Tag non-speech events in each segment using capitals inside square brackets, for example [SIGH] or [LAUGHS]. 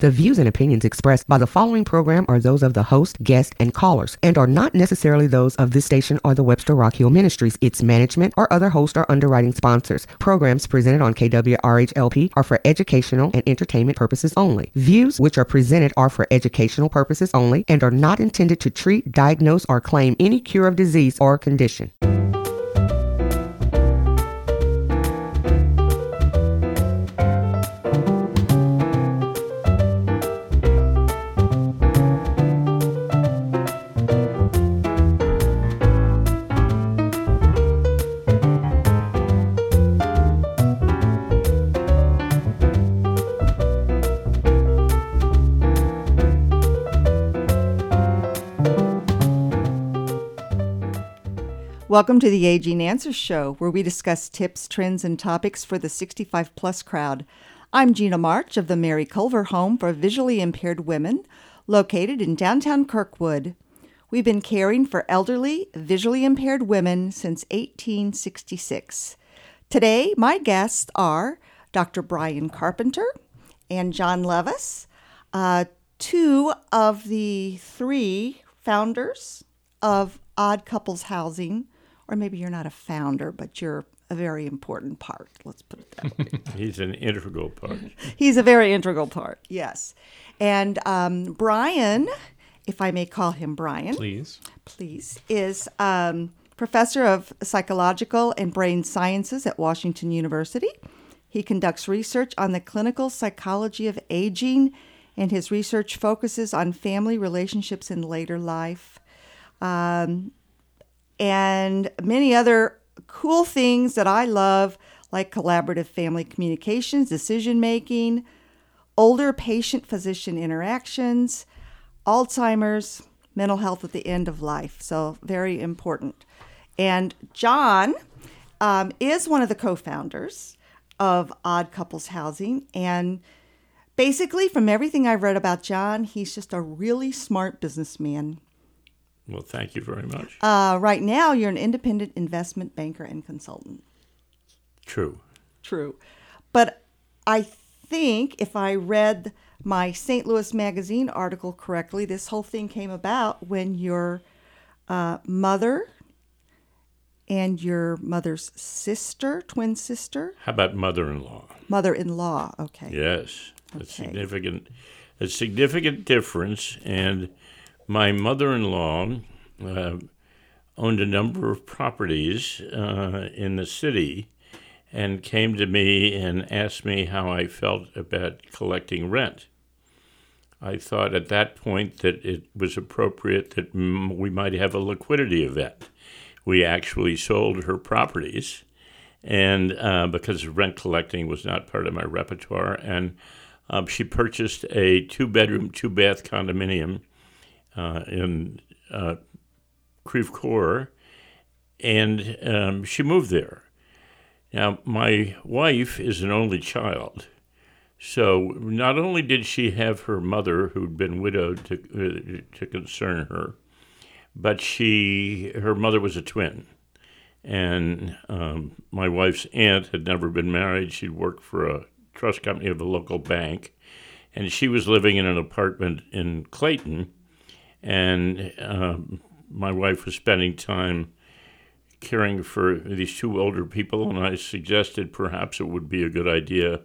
The views and opinions expressed by the following program are those of the host, guest, and callers, and are not necessarily those of this station or the Webster Rock Hill Ministries, its management, or other host or underwriting sponsors. Programs presented on KWRHLP are for educational and entertainment purposes only. Views which are presented are for educational purposes only and are not intended to treat, diagnose, or claim any cure of disease or condition. Welcome to the Aging Answers Show, where we discuss tips, trends, and topics for the 65 plus crowd. I'm Gina March of the Mary Culver Home for Visually Impaired Women, located in downtown Kirkwood. We've been caring for elderly, visually impaired women since 1866. Today, my guests are Dr. Brian Carpenter and John Levis, uh, two of the three founders of Odd Couples Housing or maybe you're not a founder, but you're a very important part. Let's put it that way. [LAUGHS] He's an integral part. He's a very integral part, yes. And um, Brian, if I may call him Brian, please, please, is um, professor of psychological and brain sciences at Washington University. He conducts research on the clinical psychology of aging, and his research focuses on family relationships in later life. Um, and many other cool things that I love, like collaborative family communications, decision making, older patient physician interactions, Alzheimer's, mental health at the end of life. So, very important. And John um, is one of the co founders of Odd Couples Housing. And basically, from everything I've read about John, he's just a really smart businessman. Well, thank you very much. Uh, right now, you're an independent investment banker and consultant. True. True. But I think if I read my St. Louis Magazine article correctly, this whole thing came about when your uh, mother and your mother's sister, twin sister. How about mother-in-law? Mother-in-law. Okay. Yes, okay. a significant, a significant difference, and my mother in law uh, owned a number of properties uh, in the city and came to me and asked me how I felt about collecting rent. I thought at that point that it was appropriate that we might have a liquidity event. We actually sold her properties, and uh, because rent collecting was not part of my repertoire, and um, she purchased a two bedroom, two bath condominium in uh, Creve Coeur, and um, she moved there. Now, my wife is an only child, so not only did she have her mother, who'd been widowed, to uh, to concern her, but she her mother was a twin, and um, my wife's aunt had never been married. She'd worked for a trust company of a local bank, and she was living in an apartment in Clayton and um, my wife was spending time caring for these two older people, and I suggested perhaps it would be a good idea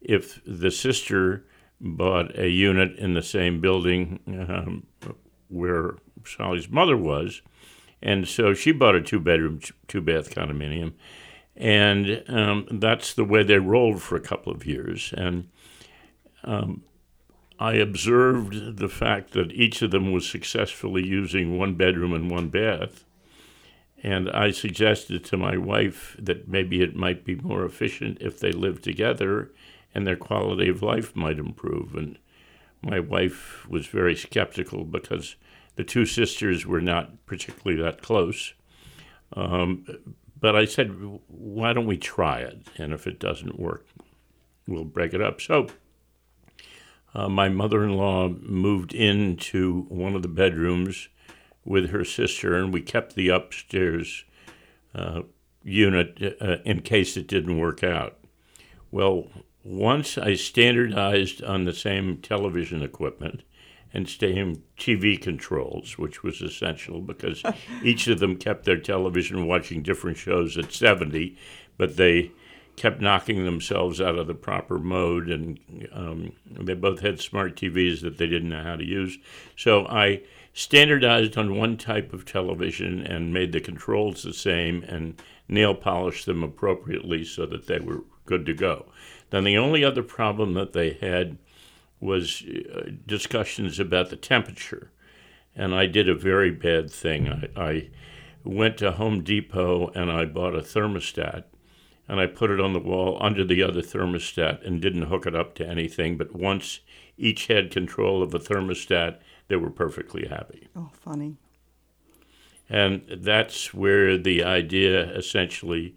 if the sister bought a unit in the same building um, where Sally's mother was. And so she bought a two bedroom, two bath condominium. And um, that's the way they rolled for a couple of years. And um, I observed the fact that each of them was successfully using one bedroom and one bath. And I suggested to my wife that maybe it might be more efficient if they lived together and their quality of life might improve. And my wife was very skeptical because the two sisters were not particularly that close. Um, but I said, why don't we try it? And if it doesn't work, we'll break it up. So uh, my mother in law moved into one of the bedrooms with her sister, and we kept the upstairs uh, unit uh, in case it didn't work out. Well, once I standardized on the same television equipment and same TV controls, which was essential because [LAUGHS] each of them kept their television watching different shows at 70, but they kept knocking themselves out of the proper mode, and um, they both had smart TVs that they didn't know how to use. So I standardized on one type of television and made the controls the same and nail polished them appropriately so that they were good to go. Then the only other problem that they had was uh, discussions about the temperature. And I did a very bad thing. I, I went to Home Depot and I bought a thermostat and I put it on the wall under the other thermostat and didn't hook it up to anything. But once each had control of a thermostat, they were perfectly happy. Oh, funny. And that's where the idea essentially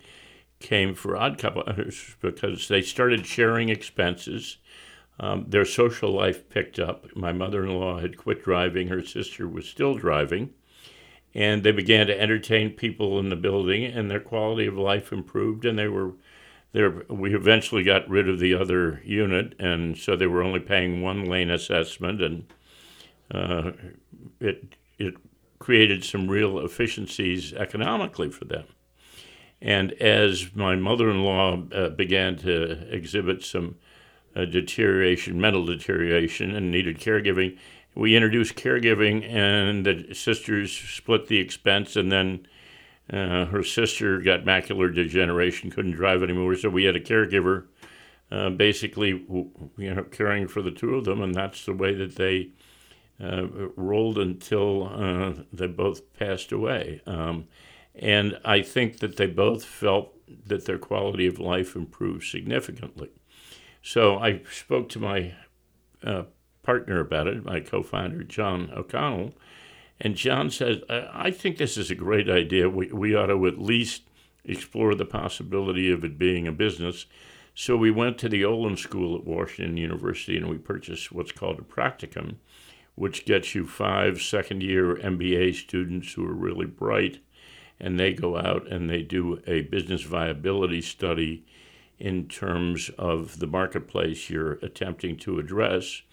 came for Odd Couplers because they started sharing expenses. Um, their social life picked up. My mother in law had quit driving, her sister was still driving and they began to entertain people in the building, and their quality of life improved, and they were there. We eventually got rid of the other unit, and so they were only paying one lane assessment, and uh, it it created some real efficiencies economically for them. And as my mother-in-law uh, began to exhibit some uh, deterioration, mental deterioration, and needed caregiving, we introduced caregiving, and the sisters split the expense, and then uh, her sister got macular degeneration, couldn't drive anymore, so we had a caregiver, uh, basically, you know, caring for the two of them, and that's the way that they uh, rolled until uh, they both passed away. Um, and I think that they both felt that their quality of life improved significantly. So I spoke to my uh, partner about it, my co founder, John O'Connell. And John said, I think this is a great idea. We, we ought to at least explore the possibility of it being a business. So we went to the Olin School at Washington University and we purchased what's called a practicum, which gets you five second year MBA students who are really bright. And they go out and they do a business viability study in terms of the marketplace you're attempting to address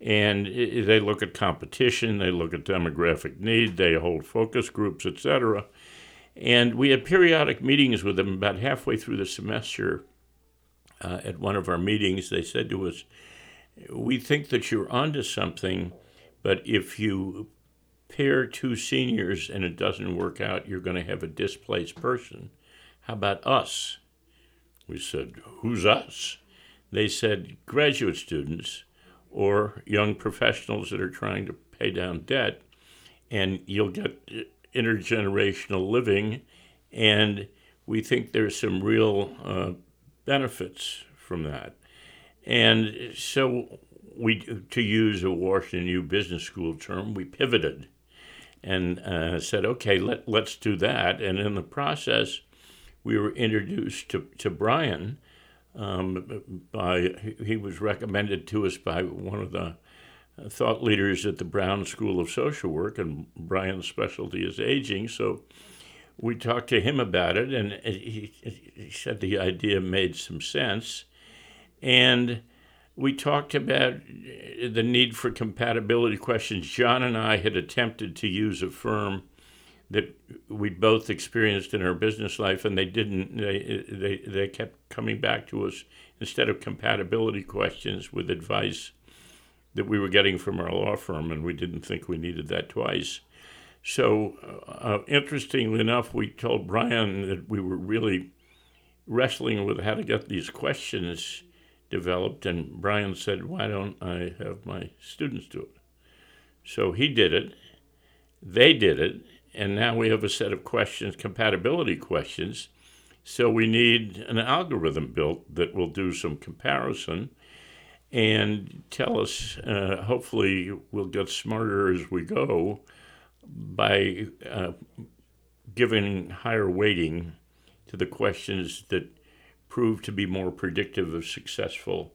and they look at competition, they look at demographic need, they hold focus groups, etc. And we had periodic meetings with them about halfway through the semester. Uh, at one of our meetings, they said to us, We think that you're onto something, but if you pair two seniors and it doesn't work out, you're going to have a displaced person. How about us? We said, Who's us? They said, Graduate students or young professionals that are trying to pay down debt, and you'll get intergenerational living. And we think there's some real uh, benefits from that. And so we, to use a Washington U Business School term, we pivoted and uh, said, okay, let, let's do that. And in the process, we were introduced to, to Brian, um, by he was recommended to us by one of the thought leaders at the Brown School of Social Work, and Brian's specialty is aging. So we talked to him about it, and he, he said the idea made some sense. And we talked about the need for compatibility questions. John and I had attempted to use a firm that we both experienced in our business life, and they didn't. They they they kept coming back to us instead of compatibility questions with advice that we were getting from our law firm, and we didn't think we needed that twice. So, uh, interestingly enough, we told Brian that we were really wrestling with how to get these questions developed, and Brian said, "Why don't I have my students do it?" So he did it. They did it and now we have a set of questions, compatibility questions. So we need an algorithm built that will do some comparison and tell us, uh, hopefully, we'll get smarter as we go by uh, giving higher weighting to the questions that prove to be more predictive of successful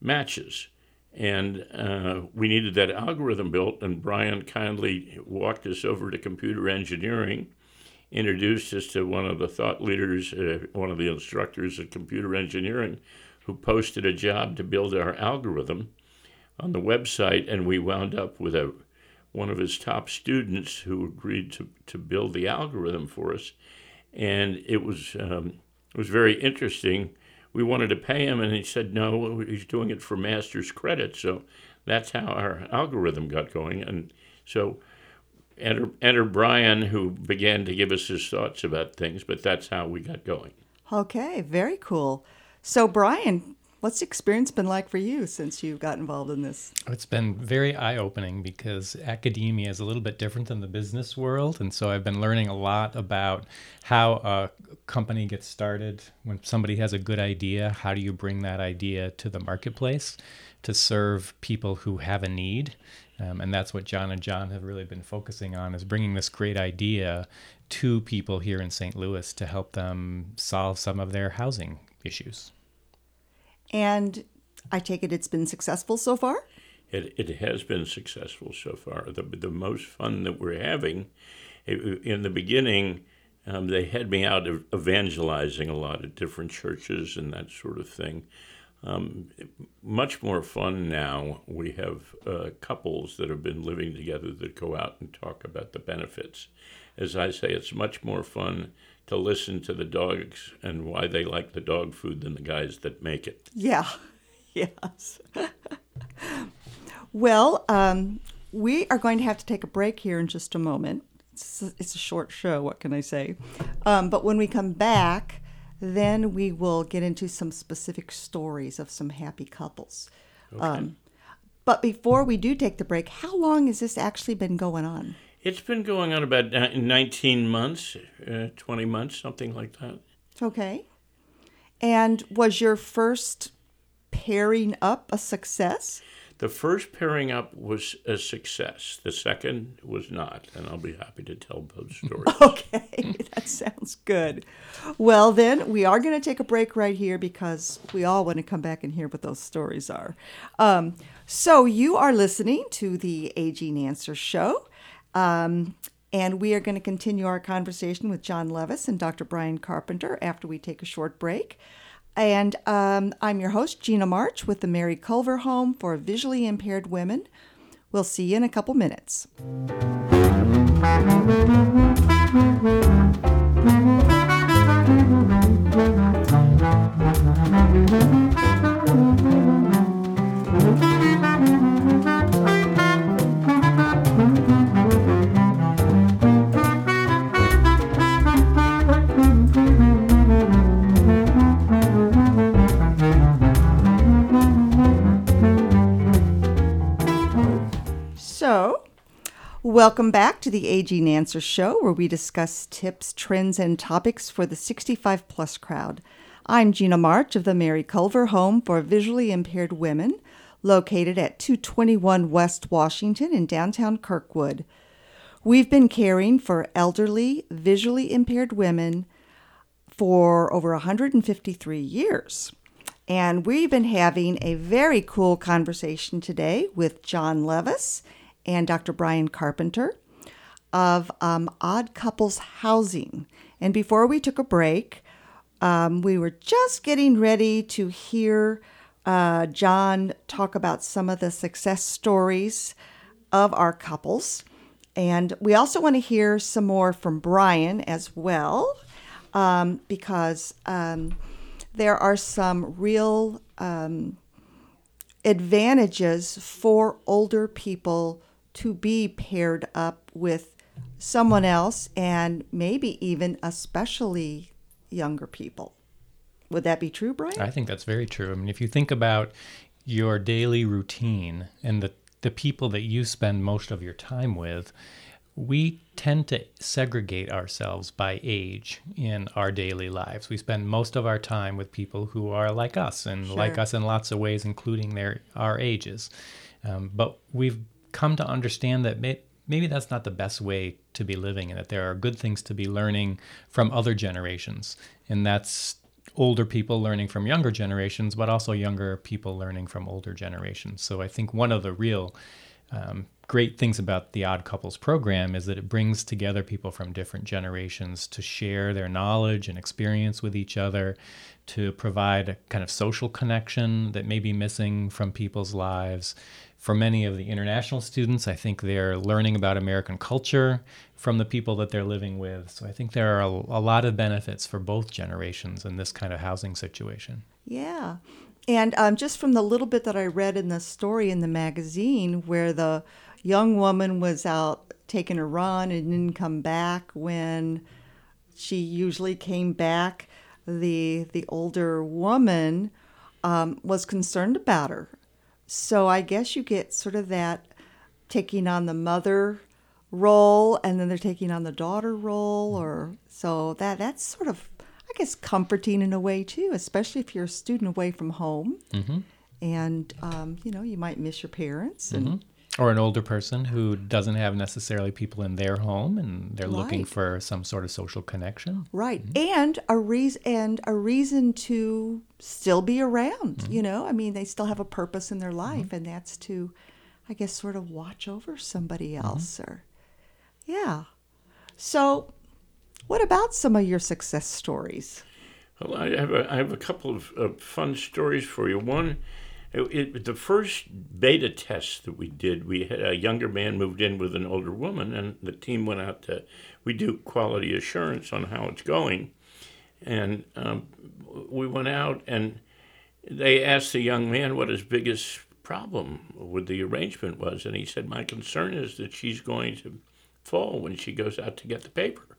matches. And uh, we needed that algorithm built, and Brian kindly walked us over to computer engineering, introduced us to one of the thought leaders, uh, one of the instructors of computer engineering, who posted a job to build our algorithm on the website, and we wound up with a one of his top students who agreed to, to build the algorithm for us, and it was um, it was very interesting. We wanted to pay him, and he said no. He's doing it for master's credit, so that's how our algorithm got going. And so, enter, enter Brian, who began to give us his thoughts about things, but that's how we got going. Okay, very cool. So, Brian, what's the experience been like for you since you got involved in this? It's been very eye opening because academia is a little bit different than the business world. And so I've been learning a lot about how a company gets started. When somebody has a good idea, how do you bring that idea to the marketplace to serve people who have a need? Um, and that's what John and John have really been focusing on is bringing this great idea to people here in St. Louis to help them solve some of their housing issues. And I take it it's been successful so far? It, it has been successful so far. The, the most fun that we're having, in the beginning, um, they had me out evangelizing a lot of different churches and that sort of thing. Um, much more fun now. We have uh, couples that have been living together that go out and talk about the benefits. As I say, it's much more fun to listen to the dogs and why they like the dog food than the guys that make it. Yeah, [LAUGHS] yes. well, um, we are going to have to take a break here in just a moment. It's a, it's a short show, what can I say? Um, but when we come back, then we will get into some specific stories of some happy couples. Okay. Um, but before we do take the break, how long has this actually been going on? It's been going on about 19 months, uh, 20 months, something like that. Okay. And was your first pairing up a success? The first pairing up was a success. The second was not, and I'll be happy to tell both stories. [LAUGHS] okay, [LAUGHS] that sounds good. Well, then we are going to take a break right here because we all want to come back and hear what those stories are. Um, so you are listening to the Aging Answer Show. Um, and we are going to continue our conversation with John Levis and Dr. Brian Carpenter after we take a short break. And um, I'm your host, Gina March, with the Mary Culver Home for Visually Impaired Women. We'll see you in a couple minutes. Welcome back to the Aging Answer Show, where we discuss tips, trends, and topics for the 65 plus crowd. I'm Gina March of the Mary Culver Home for Visually Impaired Women, located at 221 West Washington in downtown Kirkwood. We've been caring for elderly, visually impaired women for over 153 years. And we've been having a very cool conversation today with John Levis and Dr. Brian Carpenter of um, Odd Couples Housing. And before we took a break, um, we were just getting ready to hear uh, John talk about some of the success stories of our couples. And we also want to hear some more from Brian as well, um, because um, there are some real um, advantages for older people to be paired up with someone else and maybe even especially younger people. Would that be true, Brian? I think that's very true. I mean, if you think about your daily routine and the, the people that you spend most of your time with, we tend to segregate ourselves by age in our daily lives. We spend most of our time with people who are like us and sure. like us in lots of ways, including their our ages. Um, but we've come to understand that may, maybe that's not the best way to be living and that there are good things to be learning from other generations. And that's older people learning from younger generations, but also younger people learning from older generations. So I think one of the real um, great things about the Odd Couples program is that it brings together people from different generations to share their knowledge and experience with each other, to provide a kind of social connection that may be missing from people's lives. For many of the international students, I think they're learning about American culture from the people that they're living with. So I think there are a, a lot of benefits for both generations in this kind of housing situation. Yeah. And um, just from the little bit that I read in the story in the magazine, where the young woman was out taking a run and didn't come back when she usually came back, the the older woman um, was concerned about her. So I guess you get sort of that taking on the mother role, and then they're taking on the daughter role, or so that that's sort of I guess, comforting in a way too, especially if you're a student away from home, mm-hmm. and um, you know you might miss your parents and. Mm-hmm. Or an older person who doesn't have necessarily people in their home, and they're right. looking for some sort of social connection. Right, mm-hmm. and a reason and a reason to still be around. Mm-hmm. You know, I mean, they still have a purpose in their life, mm-hmm. and that's to, I guess, sort of watch over somebody mm-hmm. else, or, yeah. So what about some of your success stories? Well, I have a, I have a couple of, of fun stories for you. One, it, it, the first beta test that we did, we had a younger man moved in with an older woman, and the team went out to, we do quality assurance on how it's going. And um, we went out and they asked the young man what his biggest problem with the arrangement was. And he said, My concern is that she's going to fall when she goes out to get the paper.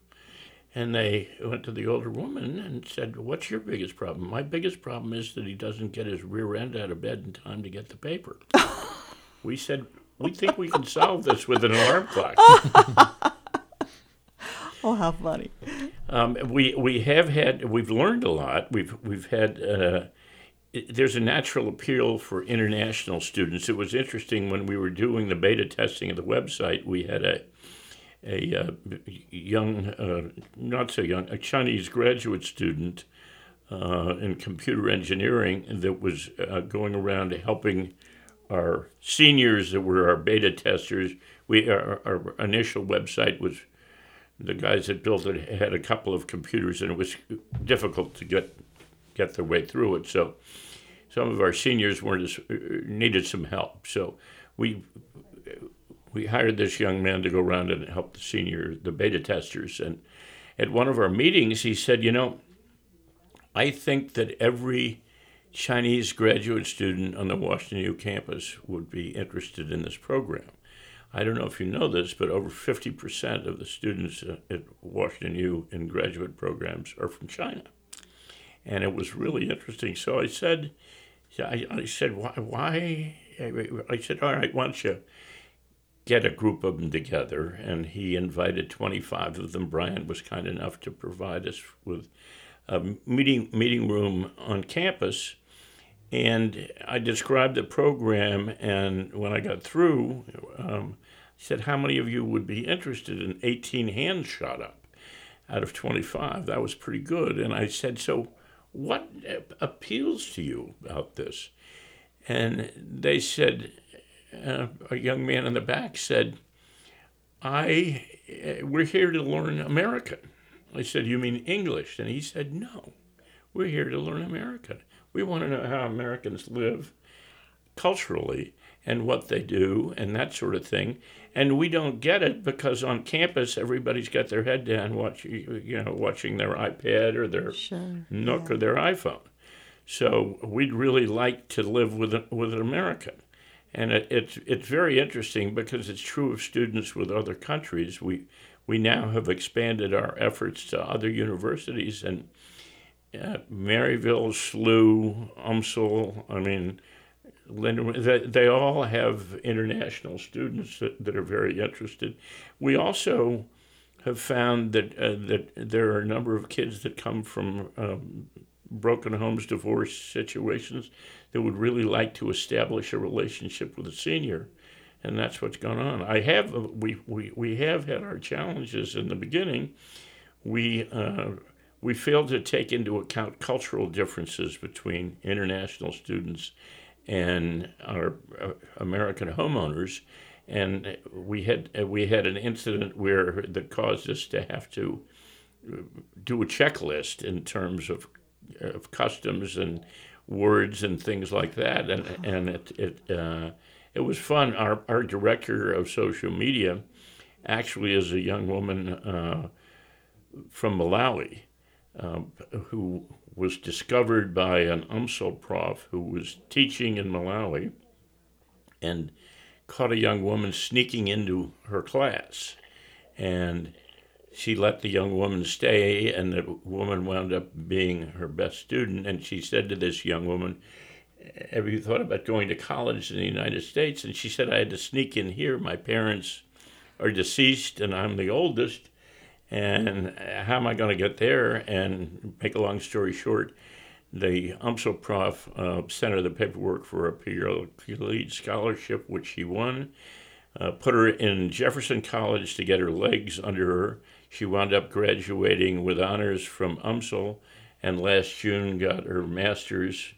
And they went to the older woman and said, What's your biggest problem? My biggest problem is that he doesn't get his rear end out of bed in time to get the paper. [LAUGHS] we said, We think we can solve this with an alarm clock. [LAUGHS] oh, how funny. Um, we, we have had, we've learned a lot. We've, we've had, uh, there's a natural appeal for international students. It was interesting when we were doing the beta testing of the website, we had a a uh, young, uh, not so young, a Chinese graduate student uh, in computer engineering that was uh, going around helping our seniors that were our beta testers. We our, our, initial website was the guys that built it had a couple of computers and it was difficult to get get their way through it. So some of our seniors weren't as, uh, needed some help. So we we hired this young man to go around and help the senior, the beta testers. And at one of our meetings, he said, You know, I think that every Chinese graduate student on the Washington U campus would be interested in this program. I don't know if you know this, but over 50% of the students uh, at Washington U in graduate programs are from China. And it was really interesting. So I said, I, I said, why, why? I said, all right, why don't you get a group of them together, and he invited 25 of them. Brian was kind enough to provide us with a meeting meeting room on campus, and I described the program. And when I got through, um, said, "How many of you would be interested?" And 18 hands shot up out of 25. That was pretty good. And I said, "So, what appeals to you about this?" And they said uh, a young man in the back said, I, uh, we're here to learn American. I said, You mean English? And he said, No, we're here to learn American. We want to know how Americans live culturally and what they do and that sort of thing. And we don't get it because on campus everybody's got their head down watching, you know, watching their iPad or their sure. Nook yeah. or their iPhone. So we'd really like to live with with an American. And it, it's, it's very interesting because it's true of students with other countries. We, we now have expanded our efforts to other universities, and uh, Maryville, SLU, UMSL, I mean, they, they all have international students that, that are very interested. We also have found that uh, that there are a number of kids that come from um, broken homes, divorce situations that would really like to establish a relationship with a senior, and that's what's gone on. I have we we, we have had our challenges in the beginning. We uh, we failed to take into account cultural differences between international students and our uh, American homeowners, and we had we had an incident where that caused us to have to do a checklist in terms of of customs and words and things like that, and and it it uh, it was fun. Our our director of social media actually is a young woman uh, from Malawi um, who was discovered by an UMSL prof who was teaching in Malawi and caught a young woman sneaking into her class. And she let the young woman stay, and the woman wound up being her best student. And she said to this young woman, Have you thought about going to college in the United States? And she said, I had to sneak in here. My parents are deceased, and I'm the oldest. And how am I going to get there? And make a long story short, the UMSL prof uh, sent her the paperwork for a PLE scholarship, which she won. Uh, put her in Jefferson College to get her legs under her. She wound up graduating with honors from UMSL, and last June got her master's,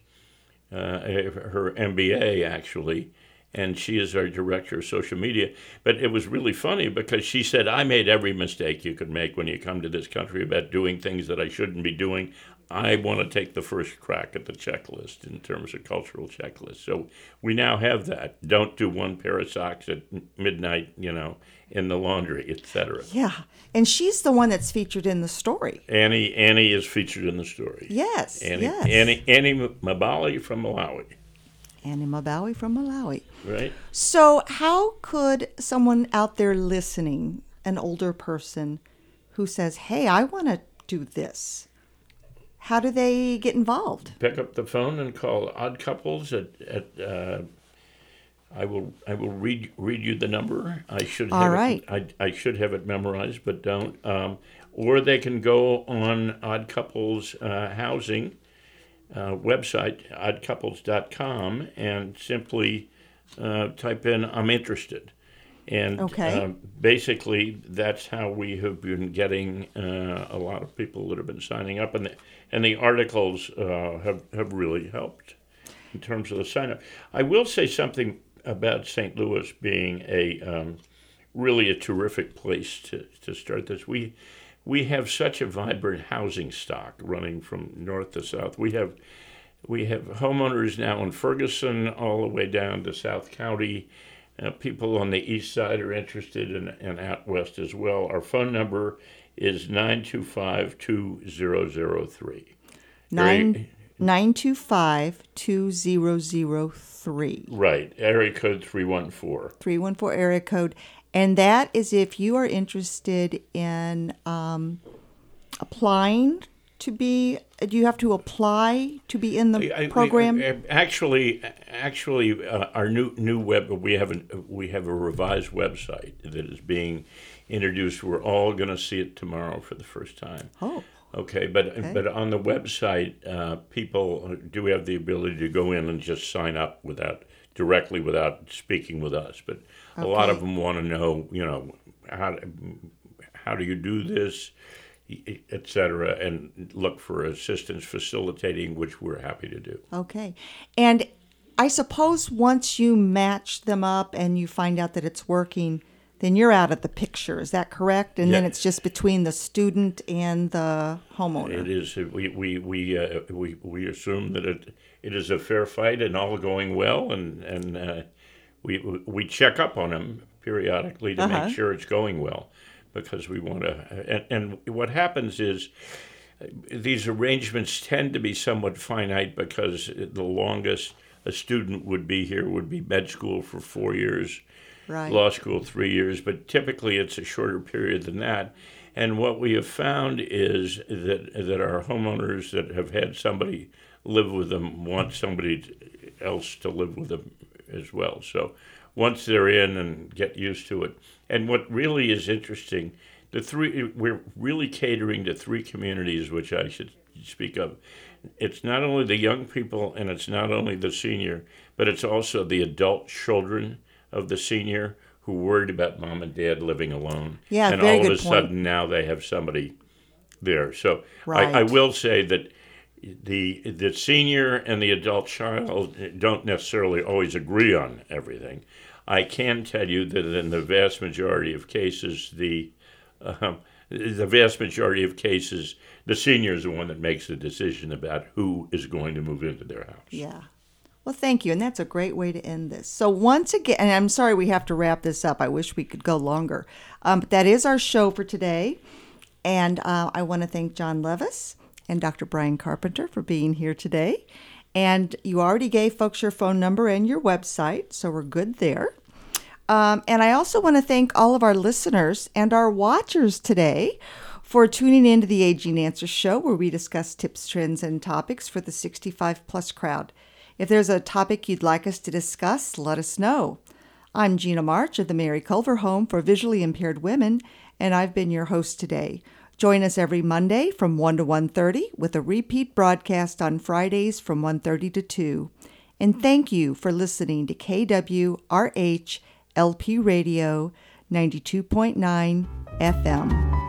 uh, her MBA actually, and she is our director of social media. But it was really funny because she said, I made every mistake you could make when you come to this country about doing things that I shouldn't be doing. I want to take the first crack at the checklist in terms of cultural checklist. So we now have that. Don't do one pair of socks at midnight, you know, in the laundry, etc. Yeah, and she's the one that's featured in the story. Annie Annie is featured in the story. Yes, Annie yes. Annie Annie Mabali from Malawi. Annie Mabawi from Malawi. Right. So, how could someone out there listening, an older person, who says, "Hey, I want to do this," how do they get involved? Pick up the phone and call Odd Couples at at. Uh, I will I will read read you the number. I should All have right. it, I, I should have it memorized, but don't. Um, or they can go on Odd Couples uh, Housing uh, website, oddcouples.com, and simply uh, type in "I'm interested." And Okay. uh, basically, that's how we have been getting uh, a lot of people that have been signing up, and and the articles uh, have have really helped in terms of the sign up. I will say something about St. Louis being a um, really a terrific place to, to start this. We we have such a vibrant housing stock running from north to south. We have we have homeowners now in Ferguson all the way down to South County. Uh, people on the east side are interested in, and out west as well. Our phone number is 925 2003. Nine nine two five two zero zero three. Right, area code 314. 314 area code. And that is if you are interested in um, applying to be, do you have to apply to be in the I- I- program? I- actually, actually, uh, our new new web we have a, we have a revised website that is being introduced. We're all going to see it tomorrow for the first time. oh, Okay, but but on the website, uh, people do have the ability to go in and just sign up without directly without speaking with us. But a lot of them want to know, you know, how how do you do this, et cetera, and look for assistance facilitating, which we're happy to do. okay. And I suppose once you match them up and you find out that it's working, then you're out of the picture. Is that correct? And then it's just between the student and the homeowner. It is. We we we uh, we we assume that it it is a fair fight and all going well, and and uh, we we check up on them periodically to Uh-huh. make sure it's going well, because we want to. And, and what happens is. These arrangements tend to be somewhat finite because the longest a student would be here would be med school for four years, Right. law school three years, but typically it's a shorter period than that. And what we have found is that that our homeowners that have had somebody live with them want somebody else to live with them as well. So once they're in and get used to it, and what really is interesting, the three we're really catering to three communities, which I should speak of. It's not only the young people and it's not only the senior, but it's also the adult children of the senior who worried about mom and dad living alone. Yeah, and all of a point. sudden now they have somebody there. So I, I will say that the the senior and the adult child don't necessarily always agree on everything. I can tell you that in the vast majority of cases, the um, the vast majority of cases, the senior is the one that makes the decision about who is going to move into their house. Yeah. Well, thank you. And that's a great way to end this. So, once again, and I'm sorry we have to wrap this up. I wish we could go longer. Um, but that is our show for today. And uh, I want to thank John Levis and Dr. Brian Carpenter for being here today. And you already gave folks your phone number and your website, so we're good there. Um, and I also want to thank all of our listeners and our watchers today for tuning in to the Aging Answer Show, where we discuss tips, trends, and topics for the 65 plus crowd. If there's a topic you'd like us to discuss, let us know. I'm Gina March of the Mary Culver Home for Visually Impaired Women, and I've been your host today. Join us every Monday from 1 to 1:30 with a repeat broadcast on Fridays from 1:30 to 2. And thank you for listening to KWRH LP Radio 92.9 FM.